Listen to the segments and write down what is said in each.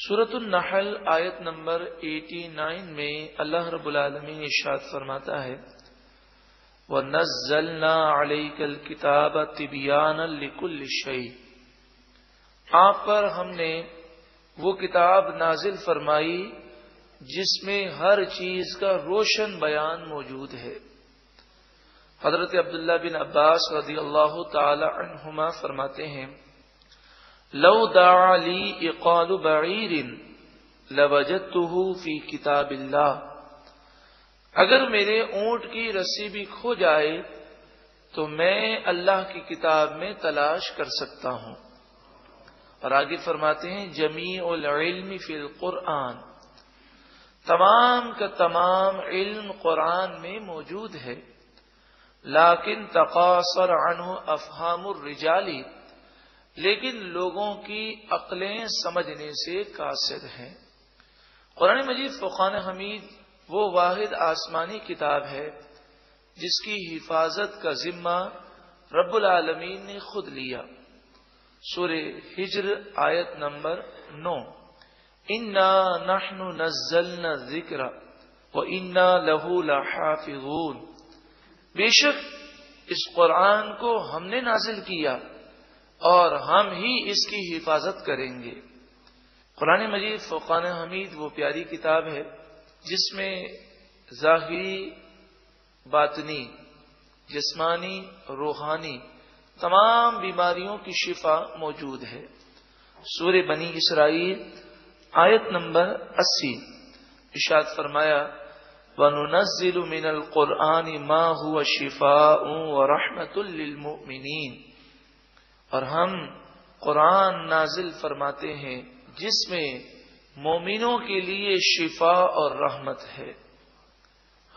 सूरत नहल, आयत नंबर 89 में अल्लाह रब्बुल आलमीन इरशाद फरमाता है व नज़लना अलैकल किताब तिबियान लिकुल शै आप पर हमने वो किताब नाजिल फरमाई, जिसमें हर चीज़ का रोशन बयान मौजूद है। हज़रत अब्दुल्ला बिन अब्बास रदी अल्लाह तहुमा फरमाते हैं लव इकाल बईरिन लवजतुहु फ़ी किताबिल्ला अगर मेरे ऊँट की रस्सी भी खो जाए तो मैं अल्लाह की किताब में तलाश कर सकता हूँ। और आगे फरमाते हैं जमी उल्मी फिल कुरान तमाम का तमाम इल्म कुरान में मौजूद है। लाकिन तकासर अनु अफहामुर रिजाली। लेकिन लोगों की अकलें समझने से कासिर हैं। कुरान मजीद फ़ुकान हमीद, वो वाहिद आसमानी किताब है, जिसकी हिफाजत का जिम्मा आलमीन ने खुद लिया। सुर हिजर, आयत नंबर नौ। इन्ना नहनु नज्जलना ज़िक्र व इन्ना लहू लहाफिजून। बेशक इस कुरान को हमने नाजिल किया और हम ही इसकी हिफाजत करेंगे। कुरान मजीद फ़ुकान हमीद, वो प्यारी किताब है, जिसमें जाहिरी बातनी, जिस्मानी, रूहानी तमाम बीमारियों की शिफा मौजूद है। सूर्य बनी इसराइल, आयत नंबर अस्सी। इशाद फरमाया, वनुनजिल मिनल कुरान मा हुआ शिफा व रहमतुल्लिलमुमिनीन और हम कुरान नाजिल फरमाते हैं, जिसमें मोमिनों के लिए शिफा और रहमत है।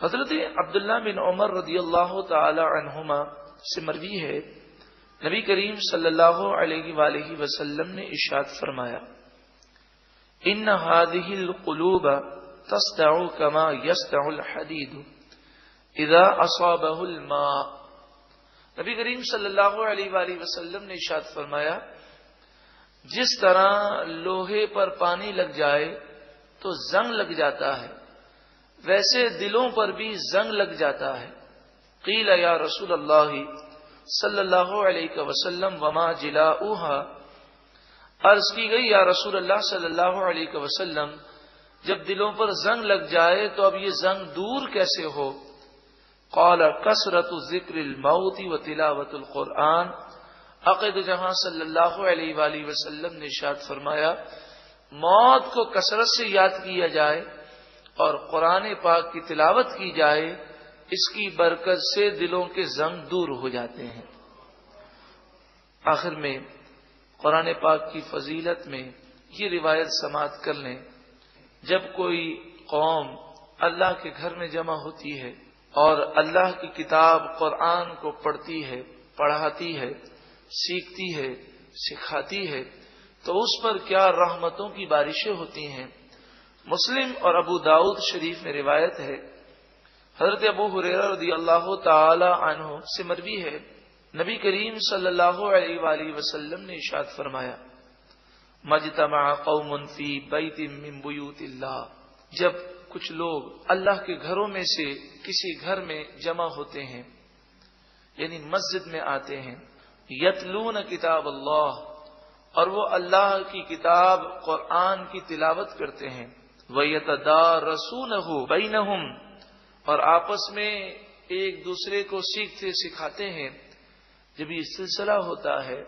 हज़रत अब्दुल्ला बिन उमर रदी अल्लाह तहुमा से मरवी है, नबी करीम सल्लल्लाहु अलैहि वसल्लम ने इशाद फरमाया इन हादिहिल कुलूब कमा यस्दउल हदीद इदा असाबहुल मा नबी करीम सल्लल्लाहु अलैहि वसल्लम ने इशाद फरमाया, जिस तरह लोहे पर पानी लग जाए तो जंग लग जाता है, वैसे दिलों पर भी जंग लग जाता है। कील या रसूल अल्लाह वमा जिला उहा अर्ज़ की गई, या रसूल अल्लाह सल्लल्लाहु अलैहि जब दिलों पर जंग लग जाए तो अब ये जंग दूर कैसे हो? कौल कसरत ज़िक्र मऊती व तिलावतुल कुरान अक़द जहाँ सल्लल्लाहु अलैहि वसल्लम ने शाद फरमाया मौत को कसरत से याद किया जाए और कुरान पाक की तिलावत की जाए इसकी बरकत से दिलों के जंग दूर हो जाते हैं आखिर में कुरान पाक की फजीलत में ये रिवायत समात कर लें जब कोई कौम अल्लाह के घर में जमा होती है और अल्लाह की किताब कुरान को पढ़ती है, पढ़ाती है, सीखती है, सिखाती है तो उस पर क्या रहमतों की बारिशें होती हैं? मुस्लिम और अबू दाऊद शरीफ में रिवायत है, हज़रत अबू हुरेरा अल्लाह तहो से मरवी है, नबी करीम सल्लल्लाहु अलैहि ने इशाद फरमाया, मजतमा कौमुन फ़ी बैतिल्ला जब कुछ लोग अल्लाह के घरों में से किसी घर में जमा होते हैं, यानी मस्जिद में आते हैं। यतलून किताब अल्लाह, और वो अल्लाह की किताब कुरान की तिलावत करते हैं। वयतदार रसूल हो बैनहुम, और आपस में एक दूसरे को सीखते सिखाते हैं। जब ये सिलसिला होता है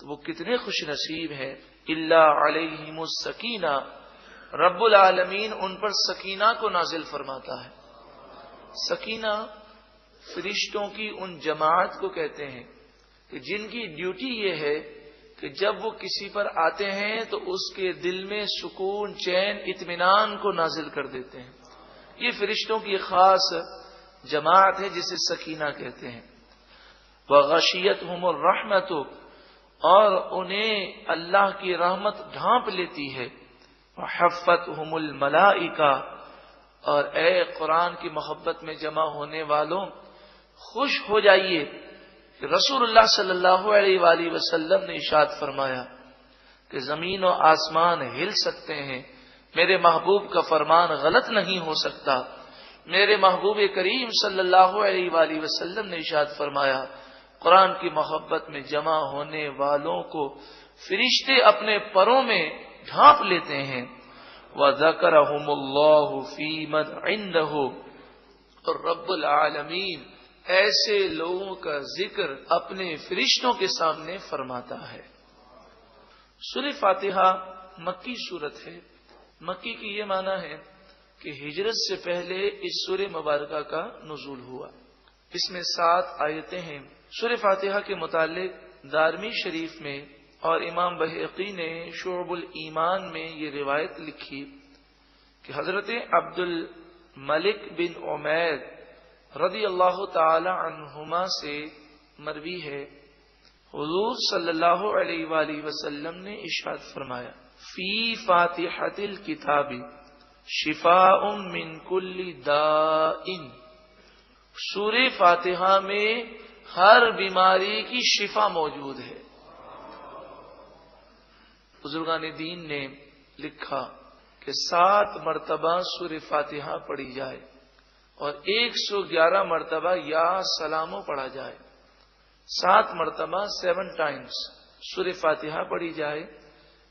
तो वो कितने खुश नसीब हैं। इल्ला सकीना रब्बुल आलमीन उन पर सकीना को नाजिल फरमाता है। सकीना फरिश्तों की उन जमात को कहते हैं कि जिनकी ड्यूटी ये है कि जब वो किसी पर आते हैं तो उसके दिल में सुकून, चैन, इत्मीनान को नाजिल कर देते हैं। ये फरिश्तों की खास जमात है जिसे सकीना कहते हैं। वह गशियत हमर रहमत, और उन्हें अल्लाह की रहमत ढांप लेती है। हफ़त हमल मलाइका। और ए कुरान की मोहब्बत में जमा होने वालों, खुश हो जाइए कि रसूलुल्लाह सल्लल्लाहु अलैहि वसल्लम ने इशाद फरमाया कि ज़मीन और आसमान हिल सकते हैं। मेरे महबूब का फरमान गलत नहीं हो सकता। मेरे महबूब करीम सल्लल्लाहु अलैहि वसल्लम ने इशाद फरमाया, कुरान की मोहब्बत में जमा होने वालों को फरिश्ते अपने परों में ढांप लेते हैं। व जकर फीमद हो और रब्बुल आलमीन ऐसे लोगों का ज़िक्र अपने फरिश्तों के सामने फरमाता है। सुर फातिहा मक्की सूरत है। मक्की की ये माना है कि हिजरत से पहले इस सुर मुबारक का नजूल हुआ। इसमें सात आयतें हैं। सुर फातिहा के मुतालिक दारमी शरीफ में और इमाम बहकी ने शोबुल ईमान में ये रिवायत लिखी कि हज़रत अब्दुल मलिक बिन उमैर रदी अल्लाह तहुमा से मरवी है। हजूर सल्लल्लाहु अलैहि वसल्लम ने इशाद फरमाया, फ़ी फातिहतिल किताबी शिफा उम मिन कुल्ली दाइन। सूर्य फातिहा में हर बीमारी की शिफा मौजूद है। बुजुर्गान दीन ने लिखा कि सात मरतबा सूर्य फातिहा पढ़ी जाए और 111 मरतबा या सलामो पढ़ा जाए। सात मरतबा सेवन टाइम्स सूर्य फातिहा पढ़ी जाए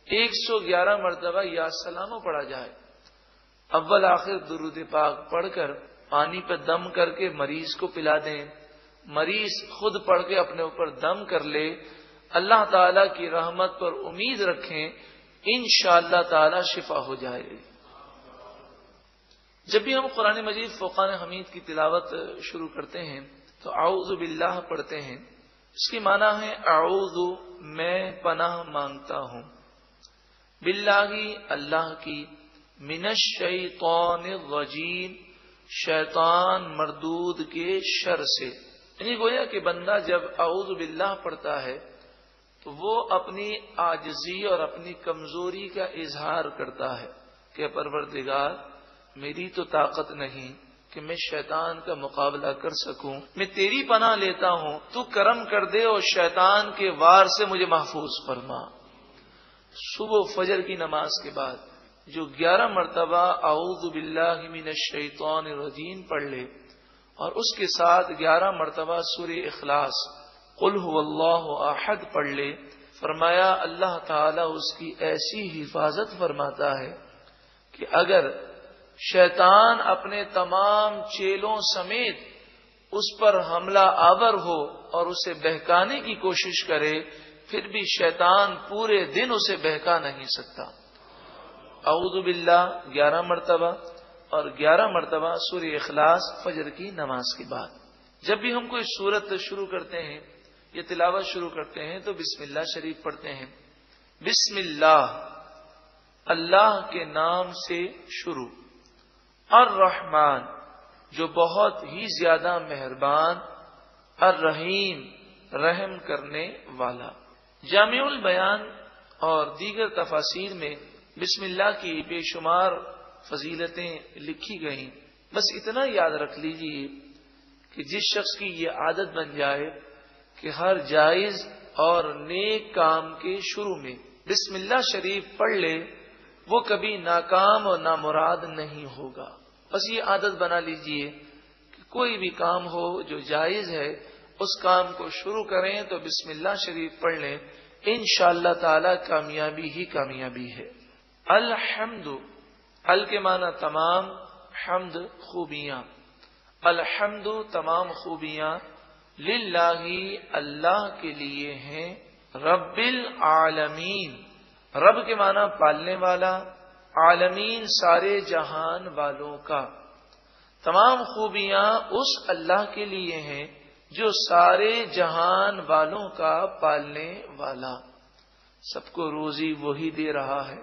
111 मरतबा या सलामो पढ़ा जाए। अव्वल आखिर दुरुद पाक पढ़कर पानी पर दम करके मरीज़ को पिला दें। मरीज़ खुद पढ़ के अपने ऊपर दम कर ले अल्लाह ताला की रहमत पर उम्मीद रखें इन ताला शिफा हो जाए जब भी हम कुरान मजीद फ़ुकान हमीद की तिलावत शुरू करते हैं तो आउज़ बिल्लाह पढ़ते हैं। इसकी माना है आउज़ मैं पनाह माँगता हूँ। बिल्लाही अल्लाह की, मिनश शैतान रजीम, शैतान मरदूद के शर से। यानी गोया कि बंदा जब आउज बिल्लाह पढ़ता है वो अपनी आजजी और अपनी कमज़ोरी का इजहार करता है कि परवरदिगार, मेरी तो ताकत नहीं कि मैं शैतान का मुकाबला कर सकूँ। मैं तेरी पनाह लेता हूँ, तू करम कर दे और शैतान के वार से मुझे महफूज फरमा। सुबह फजर की नमाज़ के बाद जो ग्यारह मरतबा आउद शैतान रजीम पढ़ ले और उसके साथ ग्यारह मरतबा सूर्य इखलास कुल अहद पढ़ ले। फरमाया, अल्लाह ताला उसकी ऐसी हिफाजत फरमाता है कि अगर शैतान अपने तमाम चेलों समेत उस पर हमला आवर हो और उसे बहकाने की कोशिश करे, फिर भी शैतान पूरे दिन उसे बहका नहीं सकता। अऊदुबिल्ला ग्यारह मरतबा और ग्यारह मरतबा सूर्य अखलास फजर की नमाज़ के बाद। जब भी हम कोई सूरत शुरू करते हैं या तिलावत शुरू करते हैं तो बिस्मिल्लाह शरीफ पढ़ते हैं। बिस्मिल्लाह, अल्लाह के नाम से शुरू। और रहमान जो बहुत ही ज़्यादा मेहरबान और रहीम रहम करने वाला। जामिउल बयान और दीगर तफासिर में बिस्मिल्लाह की बेशुमार फजीलतें लिखी गई। बस इतना याद रख लीजिए कि जिस शख्स की ये आदत बन जाए कि हर जायज़ और नेक काम के शुरू में बिस्मिल्लाह शरीफ पढ़ ले, वो कभी नाकाम और नामुराद नहीं होगा। बस ये आदत बना लीजिए कि कोई भी काम हो जो जायज़ है, उस काम को शुरू करें तो बिस्मिल्लाह शरीफ पढ़ लें। इन ताला कामयाबी ही कामयाबी है। अलहमदु, अल के माना तमाम, हमद खूबियाँ। अलहमदु, तमाम खूबियाँ। लिल्लाही अल्लाह के लिए हैं रब्बिल आलमीन। रब के माना पालने वाला, आलमीन सारे जहान वालों का। तमाम खूबियाँ उस अल्लाह के लिए हैं जो सारे जहान वालों का पालने वाला। सबको रोजी वही दे रहा है,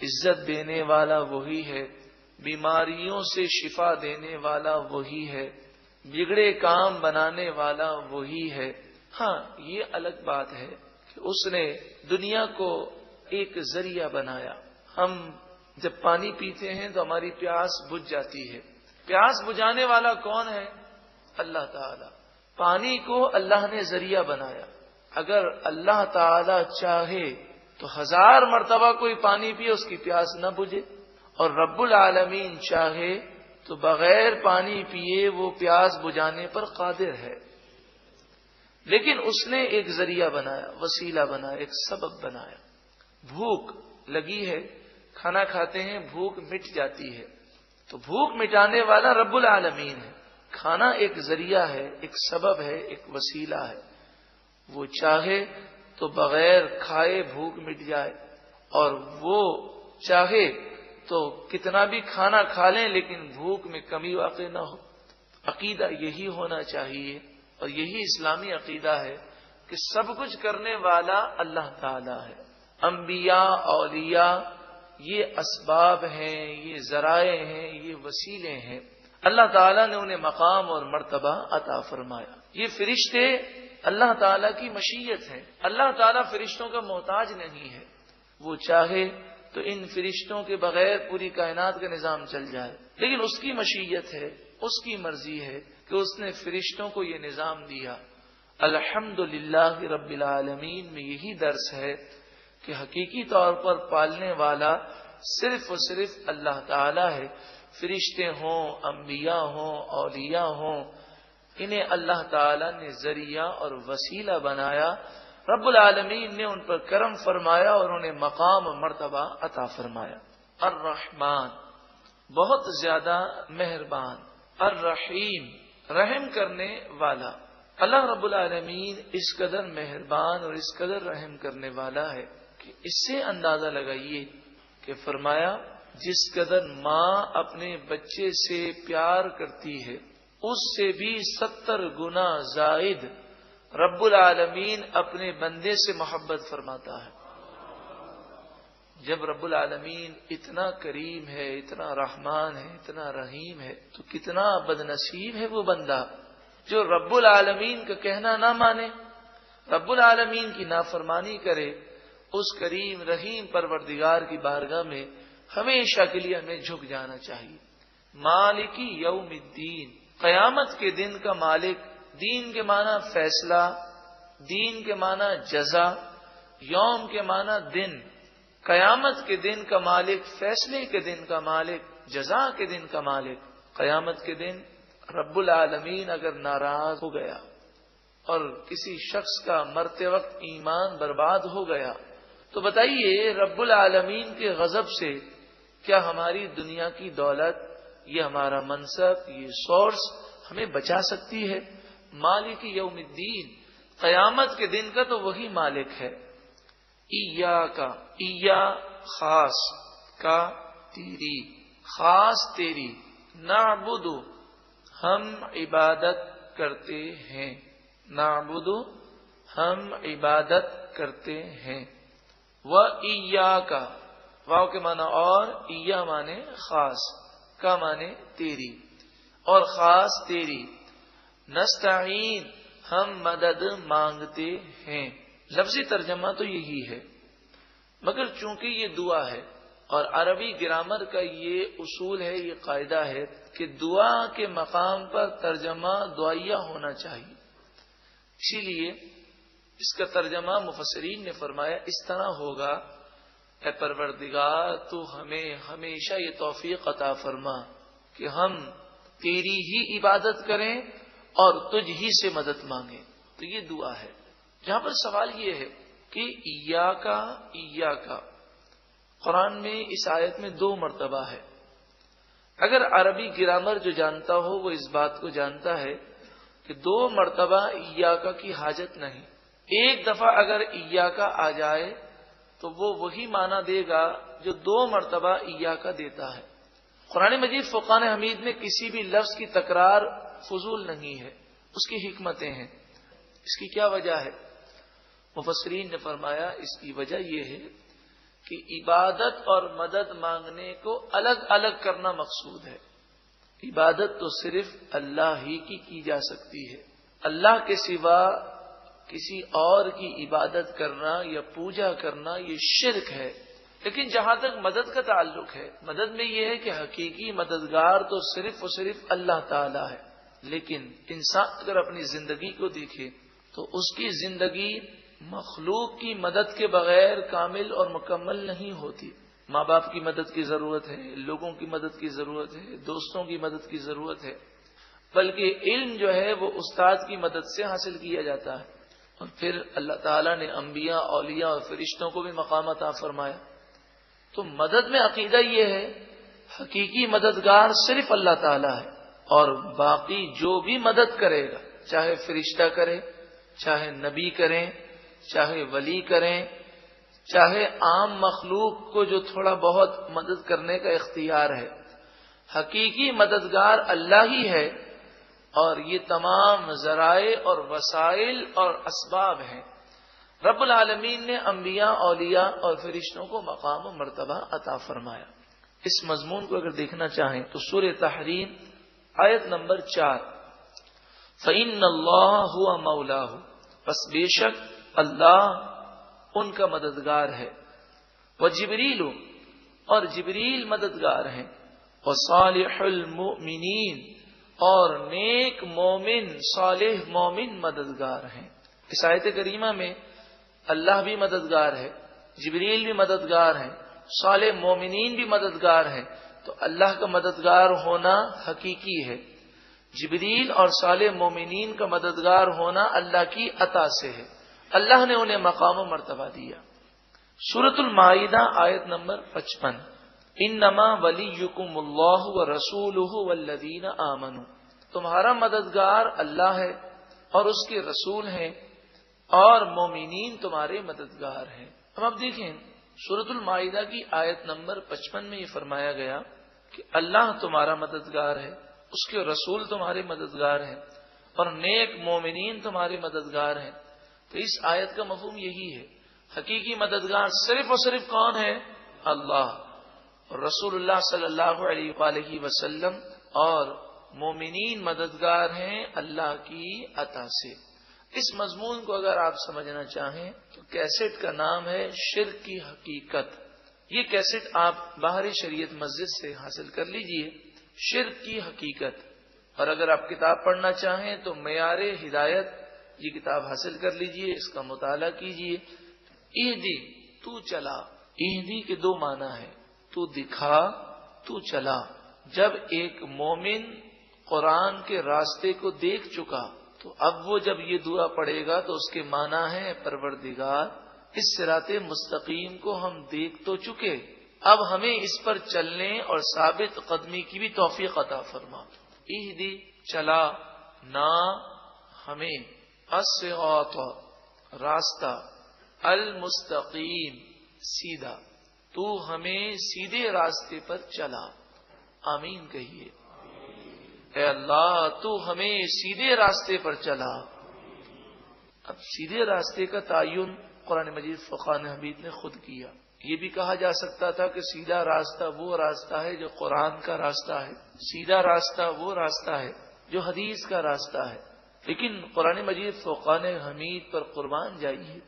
इज़्ज़त देने वाला वही है, बीमारियों से शिफा देने वाला वही है। बिगड़े काम बनाने वाला वही है। हाँ ये अलग बात है कि उसने दुनिया को एक ज़रिया बनाया। हम जब पानी पीते हैं तो हमारी प्यास बुझ जाती है। प्यास बुझाने वाला कौन है? अल्लाह ताला। पानी को अल्लाह ने ज़रिया बनाया। अगर अल्लाह ताला चाहे तो हज़ार मरतबा कोई पानी पिए, उसकी प्यास न बुझे। और रब्बुल आलमीन चाहे तो बगैर पानी पिए वो प्यास बुझाने पर कादिर है। लेकिन उसने एक ज़रिया बनाया, वसीला बनाया, एक सबक बनाया। भूख लगी है, खाना खाते हैं, भूख मिट जाती है। तो भूख मिटाने वाला रब्बुल आलमीन है। खाना एक ज़रिया है, एक सबब है, एक वसीला है। वो चाहे तो बगैर खाए भूख मिट जाए, और वो चाहे तो कितना भी खाना खा लें, लेकिन भूख में कमी वाक़ ना हो। अकीदा यही होना चाहिए और यही इस्लामी अकीदा है कि सब कुछ करने वाला अल्लाह ताला है। अम्बिया औलिया, ये असबाब हैं, ये जराए हैं, ये वसीले हैं। अल्लाह ताला ने उन्हें मकाम और मर्तबा अता फरमाया। ये फरिश्ते अल्लाह ताला की मशीयत है। अल्लाह ताला फरिश्तों का मोहताज नहीं है। वो चाहे तो इन फरिश्तों के बगैर पूरी कायनात का निज़ाम चल जाए। लेकिन उसकी मशीयत है, उसकी मर्ज़ी है कि उसने फरिश्तों को ये निज़ाम दिया। अल्हम्दुलिल्लाह रब्बिल में यही दर्स है कि हकीकी तौर पर पालने वाला सिर्फ़ और सिर्फ़ अल्लाह ताला है। फरिश्ते हों अम्बिया हों, औलिया हों, इन्हें अल्लाह ताला और वसीला बनाया रब्बुल आलमीन ने उन पर करम फरमाया और उन्हें मकाम मर्तबा अता फरमाया। अर रहमान बहुत ज़्यादा मेहरबान। अर रहीम रहम करने वाला। अल्लाह रब्बुल आलमीन इस कदर मेहरबान और इस कदर रहम करने वाला है कि इससे अंदाज़ा लगाइए कि फरमाया, जिस कदर माँ अपने बच्चे से प्यार करती है, उससे भी सत्तर गुना जायद रब्बुल आलमीन अपने बंदे से मोहब्बत फरमाता है। जब रब्बुल आलमीन इतना करीम है, इतना रहमान है, इतना रहीम है तो कितना बदनसीब है वो बंदा, जो रब्बुल आलमीन का कहना ना माने। रब्बुल आलमीन की नाफरमानी करे, उस करीम, रहीम परवरदिगार की बारगाह में हमेशा के लिए हमें झुक जाना चाहिए। मालिकी यौमिद्दीन, कयामत के दिन का मालिक दीन के माना फैसला, दीन के माना जजा, यौम के माना दिन, कयामत के दिन का मालिक, फैसले के दिन का मालिक, जजा के दिन का मालिक, कयामत के दिन रब्बुल आलमीन अगर नाराज़ हो गया और किसी शख्स का मरते वक्त ईमान बर्बाद हो गया तो बताइए रब्बुल आलमीन के गजब से क्या हमारी दुनिया की दौलत, ये हमारा मनसब, ये सोर्स हमें बचा सकती है? मालिक यौमुद्दीन, कयामत के दिन का तो वही मालिक है। ईया का ईया खास, का तेरी, खास तेरी, नाबुदु, हम इबादत करते हैं। नाबुदु, हम इबादत करते हैं। व ईया का वाव के माना और ईया माने खास, का माने तेरी। और खास तेरी नस्ताइन हम मदद मांगते हैं। लफ्जी तर्जमा तो यही है। मगर चूँकि ये दुआ है, और अरबी ग्रामर का ये उसूल है, ये कायदा है, कि दुआ के मकाम पर तर्जमा दुआया होना चाहिए। इसीलिए इसका तर्जमा मुफसरीन ने फरमाया, इस तरह होगा, ए परवरदिगार, तू हमें हमेशा ये तौफीक अता फरमा कि हम तेरी ही इबादत करें और तुझ ही से मदद मांगे। तो ये दुआ है। जहाँ पर सवाल ये है कि ईया का ईया का। कुरान में इस आयत में दो मरतबा है। अगर अरबी ग्रामर जो जानता हो, वो इस बात को जानता है कि दो मरतबा का की हाजत नहीं। एक दफ़ा अगर का आ जाए तो वो वही माना देगा जो दो मरतबा का देता है। कुरान मजीद फुकान हमीद में किसी भी लफ्ज की तकरार फजूल नहीं है, उसकी हिकमतें हैं। इसकी क्या वजह है? मुफसरीन ने फरमाया, इसकी वजह यह है कि इबादत और मदद मांगने को अलग अलग करना मकसूद है। इबादत तो सिर्फ़ अल्लाह ही की की जा सकती है। अल्लाह के सिवा किसी और की इबादत करना या पूजा करना ये शिरक है। लेकिन जहाँ तक मदद का ताल्लुक है, मदद में यह है कि हकीकी मददगार तो सिर्फ़ और सिर्फ़ अल्लाह ताला है। लेकिन इंसान अगर अपनी ज़िंदगी को देखे तो उसकी ज़िंदगी मखलूक की मदद के बगैर कामिल और मुकम्मल नहीं होती। माँ बाप की मदद की ज़रूरत है, लोगों की मदद की ज़रूरत है, दोस्तों की मदद की ज़रूरत है। बल्कि इल्म जो है, वो उस्ताद की मदद से हासिल किया जाता है। और फिर अल्लाह ताला ने अम्बिया औलिया और फरिश्तों को भी मकाम अता फरमाया। तो मदद में अकीदा ये है, हकीकी मददगार सिर्फ़ अल्लाह ताला है। और बाकी जो भी मदद करेगा, चाहे फरिश्ता करे, चाहे नबी करें, चाहे वली करें, चाहे आम मखलूक को जो थोड़ा बहुत मदद करने का इख्तियार है, हकीकी मददगार अल्लाह ही है और ये तमाम जराए और वसाइल और इसबाब हैं। रब्बुल आलमीन ने अम्बिया औलिया और फरिश्तों को मकाम मरतबा अता फरमाया। इस मजमून को अगर देखना चाहें तो सुर तहरीम आयत नंबर चार। फ़ैन अल्लाह हुआ मौला बस बेशक अल्लाह उनका मददगार है। वह जिबरील और जिबरील मददगार हैं। और सालमिन और नेक मोमिन, सालेह मोमिन मददगार हैं। इस आयत करीमा में अल्लाह भी मददगार है, जिबरील भी मददगार है साल मोमिन भी मददगार है। तो अल्लाह का मददगार होना हकीकी है। जिबरील और साल मोमिन का मददगार होना अल्लाह की अता से है। अल्लाह ने उन्हें मकाम मरतबा दिया। सूरतुल आयत नंबर पचपन। इन नमा वली युकुमुल्लाह व रसूल वल्लदीन आमनु। तुम्हारा मददगार अल्लाह है और उसके रसूल हैं और मोमिनीन तुम्हारे मददगार हैं। हम अब देखें, सूरतुल की आयत नंबर पचपन में ये फरमाया गया कि अल्लाह तुम्हारा मददगार है, उसके रसूल तुम्हारे मददगार हैं, और नेक मोमिनीन तुम्हारे मददगार हैं। तो इस आयत का मफहम यही है, हकीकी मददगार सिर्फ़ और सिर्फ़ कौन है? अल्लाह। और रसूलुल्लाह सल्लल्लाहु अलैहि और मोमिनीन मददगार हैं अल्लाह की अता से। इस मजमून को अगर आप समझना चाहें तो कैसेट का नाम है शिर की हकीकत। ये कैसेट आप बाहरी शरीयत मस्जिद से हासिल कर लीजिए। शिर की हकीकत। और अगर आप किताब पढ़ना चाहें तो मैार हिदायत ये किताब हासिल कर लीजिए, इसका मुताला कीजिए। ईहदी तू चला। ईहदी के दो माना है। तू दिखा, तू चला। जब एक मोमिन कुरान के रास्ते को देख चुका तो अब वो जब ये दुआ पड़ेगा तो उसके माना है, परवरदिगार इस सिराते मुस्तकीम को हम देख तो चुके। अब हमें इस पर चलने और साबित कदमी की भी तोफीक अता फरमा। ईहदी चला ना हमें। रास्ता। अल मुस्तकीम सीधा। तू हमें सीधे रास्ते पर चला। आमीन कहिए। अल्लाह, तू हमें सीधे रास्ते पर चला। अब सीधे रास्ते का तयन कुरान मजीद फ़ुकान हमीद ने खुद किया। ये भी कहा जा सकता था कि सीधा रास्ता वो रास्ता है जो कुरान का रास्ता है। सीधा रास्ता वो रास्ता है जो हदीस का रास्ता है। लेकिन कुरान मजीद फ़ुकान हमीद पर कुर्बान जाइए।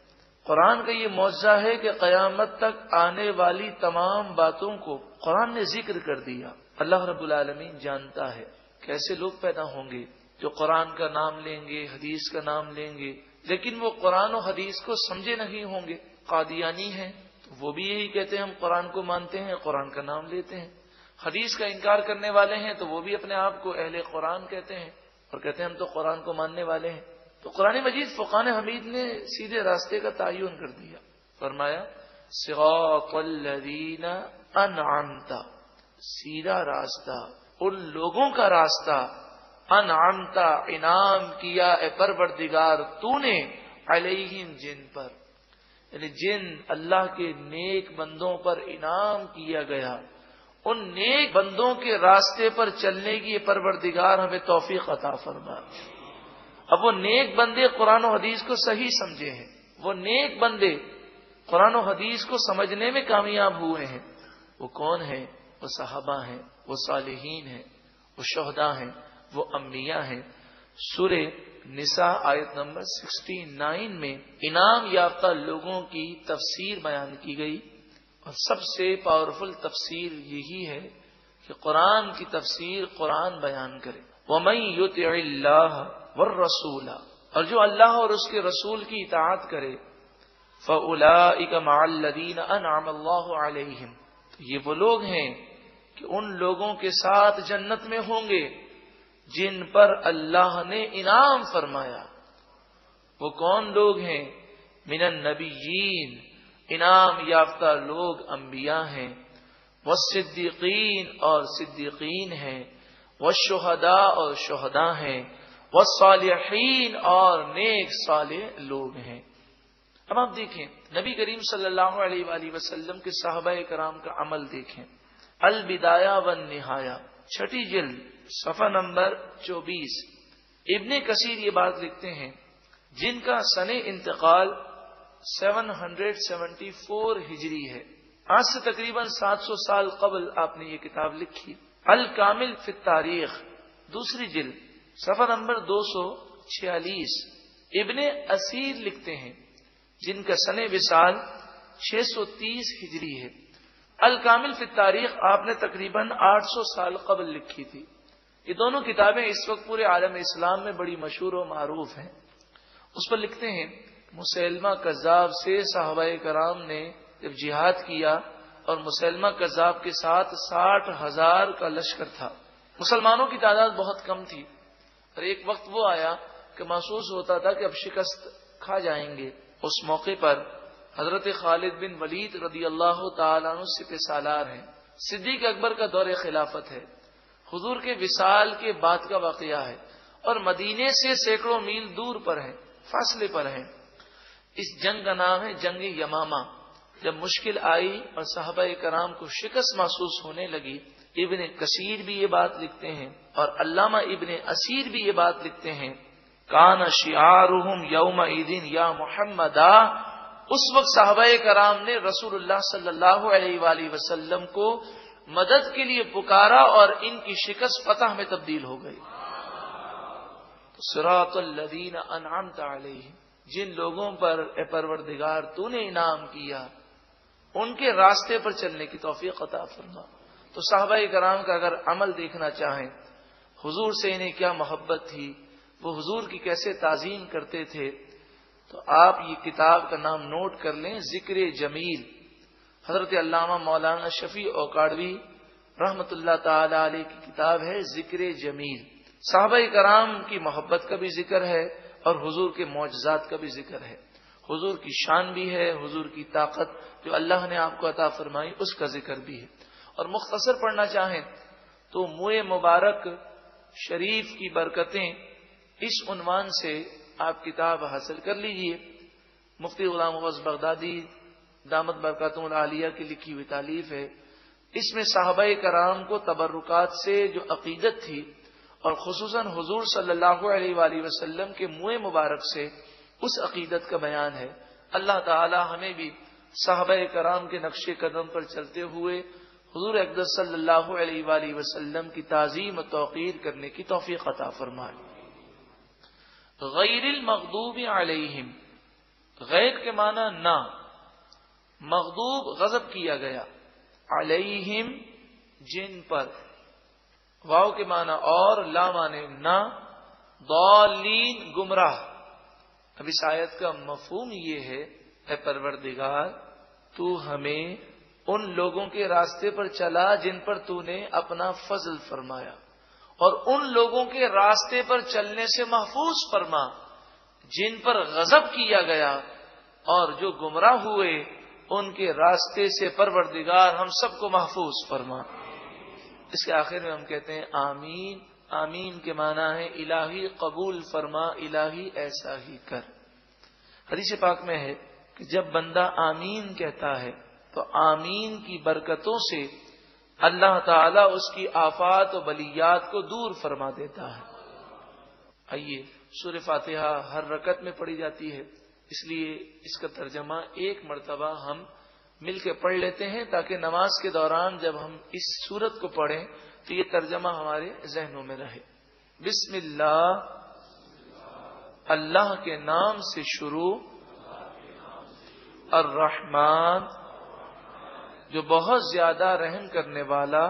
कुरान का ये मुआवजा है कि क़यामत तक आने वाली तमाम बातों को कुरान ने ज़िक्र कर दिया। अल्लाह रब्बुल आलमीन जानता है कैसे लोग पैदा होंगे, जो कुरान का नाम लेंगे, हदीस का नाम लेंगे लेकिन वो कुरान और हदीस को समझे नहीं होंगे। कादियानी हैं तो वो भी यही कहते हैं, हम कुरान को मानते हैं, कुरान का नाम लेते हैं। हदीस का इनकार करने वाले हैं तो वो भी अपने आप को अहले कुरान कहते हैं और कहते हैं, हम तो कुरान को मानने वाले हैं। तो कुरान मजीद फुकान हमीद ने सीधे रास्ते का तयन कर दिया। फरमाया सिगीना अनआमता सीधा रास्ता, उन लोगों का रास्ता अनआमता इनाम किया ए परवरदिगार, तूने अलहिम जिन पर। यानी जिन अल्लाह के नेक बंदों पर इनाम किया गया, उन नेक बंदों के रास्ते पर चलने की परवरदिगार हमें तोफीक अता फरमा। अब वो नेक बंदे कुरान हदीस को सही समझे हैं। वो नेक बंदे कुरान हदीस को समझने में कामयाब हुए हैं। वो कौन है? वो साहबा हैं, वो सालहीन हैं, वो शहदा हैं। वो अम्बिया हैं। सुरे निसा आयत नंबर 69 में इनाम याफ्ता लोगों की तफसीर बयान की गई। और सबसे पावरफुल तफसीर यही है कि कुरान की तफसीर कुरान बयान करे। वमई युत वर रसूला। और जो अल्लाह और उसके रसूल की इतात करे फ़लादीन अनाम तो ये वो लोग हैं कि उन लोगों के साथ जन्नत में होंगे। जिन पर अल्लाह ने इनाम फरमाया। वो कौन लोग हैं? मिनन नबीन इनाम याफ्ता लोग अंबिया हैं। वह सिद्दीकीन और सिद्दीकीन हैं। वह शहदा और शहदा हैं। वह सालहीन और नेक साले लोग हैं। अब आप देखें, नबी करीम सल्लल्लाहु अलैहि वसल्लम के साहब कराम का अमल देखें। अल बिदाया वन निहाया। छठी जिल्द। सफ़ा नंबर 24 इब्ने कसीर ये बात लिखते हैं, जिनका सने इंतकाल 774 हिजरी है। आज से तकरीबन 700 साल कबल आपने ये किताब लिखी। अल कामिल फिर तारीख, दूसरी जिल्द सफ़ा नंबर 246 इब्ने असीर लिखते हैं, जिनका सने विसाल 630 हिजरी है। अल कामिल फिर तारीख आपने तकरीबन 800 साल कबल लिखी थी। ये दोनों किताबें इस वक्त पूरे आलम इस्लाम में बड़ी मशहूर और मारूफ हैं। उस पर लिखते हैं, मुसलमा कजाब से साहबा कराम ने जब जिहाद किया और मुसलमा कजाब के साथ साठ हज़ार का लश्कर था। मुसलमानों की तादाद बहुत कम थी और एक वक्त वो आया कि महसूस होता था कि अब शिकस्त खा जाएँगे। उस मौके पर हज़रत खालिद बिन वलीद रदी अल्लाह तसिप सालार है। सिद्दीक अकबर का दौर खिलाफत है। हुजूर के विसाल के बाद का वाकया है और मदीने से सैकड़ों मील दूर पर है, फासले पर है। इस जंग का नाम है जंग यमामा। जब मुश्किल आई और साहबा कराम को शिकस्त महसूस होने लगी, इबन कसीर भी ये बात लिखते हैं और अल्लामा इबन असीर भी ये बात लिखते हैं, कान शियारुहम यौम ईदिन या मोहम्मदा। उस वक्त साहबा कराम ने रसूलुल्लाह सल्लल्लाहु को मदद के लिए पुकारा और इनकी शिकस्त फतह में तब्दील हो गई। तो सिरातुल्लदीन अनआमत अलैहिम, जिन लोगों पर परवरदिगार तूने इनाम किया, उनके रास्ते पर चलने की तोफीक अता फरमा। तो साहबा कराम का अगर अमल देखना चाहें, हुजूर से इन्हें क्या मोहब्बत थी, वो हुजूर की कैसे ताजीम करते थे तो आप ये किताब का नाम नोट कर लें, ज़िक्र जमील। हज़रत अल्लामा मौलाना शफी औकाड़वी रहमतुल्लाह ताली की किताब है ज़िक्र जमील। साहबा कराम की मोहब्बत का भी ज़िक्र है और हुजूर के मुआजात का भी ज़िक्र है। हुजूर की शान भी है, हुजूर की ताकत जो अल्लाह ने आपको अता फरमाई, उसका ज़िक्र भी है। और मुख्तसर पढ़ना चाहें तो मुए मुबारक शरीफ की बरकतें इस उनवान से आप किताब हासिल कर लीजिए। मुफ्ती गुलाम बगदादी दामद बरकतुल आलिया की लिखी हुई तालीफ है। इसमें साहबा कराम को तबरुकात से जो अकीदत थी और खसूस हजूर सल्लल्लाहु अलैहि के मुए मुबारक से उस अकीदत का बयान है। अल्लाह ताला हमें भी साहबा कराम के नक्शे कदम पर चलते हुए हजूर अकदर सल्लल्लाहु अलैहि की ताजीम तोकीर करने की तोफ़ी अता फरमाए। गैर मखदूब अलहिम, गैर के माना ना। मखदूब गजब किया गया। अलहिम, जिन पर। वाव के माना और, ला माने ना। दौलीन, गुमराह। इस आयत का मफहूम ये है, ए परवरदिगार, तू हमें उन लोगों के रास्ते पर चला, जिन पर तूने अपना फजल फरमाया। और उन लोगों के रास्ते पर चलने से महफूज फरमा, जिन पर गजब किया गया। और जो गुमराह हुए उनके रास्ते से परवरदिगार, हम सबको महफूज फरमा। इसके आखिर में हम कहते हैं, आमीन। आमीन के माना है, इलाही कबूल फरमा, इलाही ऐसा ही कर। हदीस पाक में है कि जब बंदा आमीन कहता है तो आमीन की बरकतों से अल्लाह ताला उसकी आफात और बलियात को दूर फरमा देता है। आइए सूर्य फातिहा हर रकत में पढ़ी जाती है। इसलिए इसका तर्जमा एक मरतबा हम मिलकर पढ़ लेते हैं ताकि नमाज़ के दौरान जब हम इस सूरत को पढ़ें तो ये तर्जमा हमारे जहनों में रहे। बिस्मिल्लाह। अल्लाह के नाम से शुरू। और रहमान जो बहुत ज़्यादा रहम करने वाला।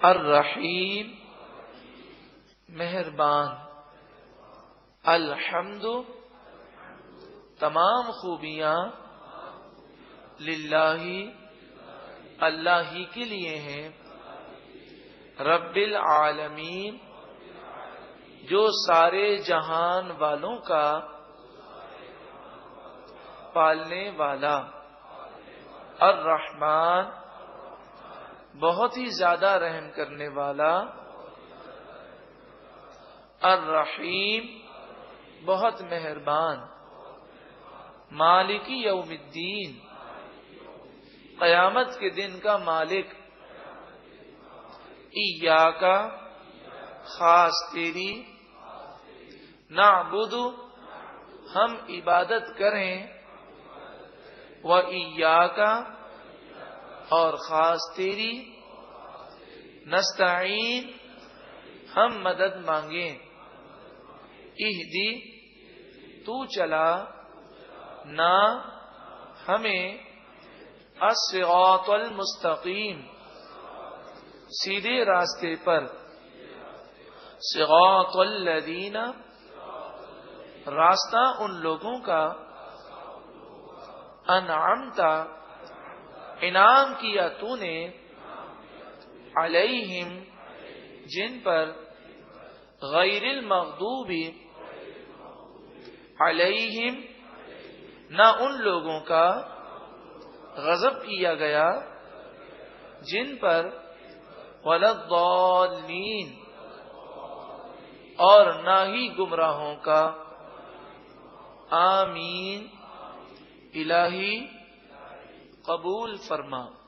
अर रहीम मेहरबान। अल्हम्दु, तमाम खूबियाँ लिल्लाही, अल्लाह ही के लिए हैं। रब्बिल आलमीन, जो सारे जहान वालों का पालने वाला। और रहमान बहुत ही ज़्यादा रहम करने वाला। और रहीम बहुत मेहरबान। मालिकी यौमुद्दीन। कयामत के दिन का मालिक। ईया का खास तेरी। नाबुदु। हम इबादत करें। व ईया का और खास तेरी। नस्ताइन हम मदद मांगे। इहदी तू चला ना हमें असरातल मुस्तकीम, सीधे रास्ते पर। सिगातल्लदीना रास्ता उन लोगों का। अनामता इनाम किया तूने अलैहिम, जिन पर गैरिल मखदूबी अलैहिम, न उन लोगों का गजब किया गया जिन पर वलद्दौलीन और न ही गुमराहों का। आमीन। इलाही कबूल फरमा।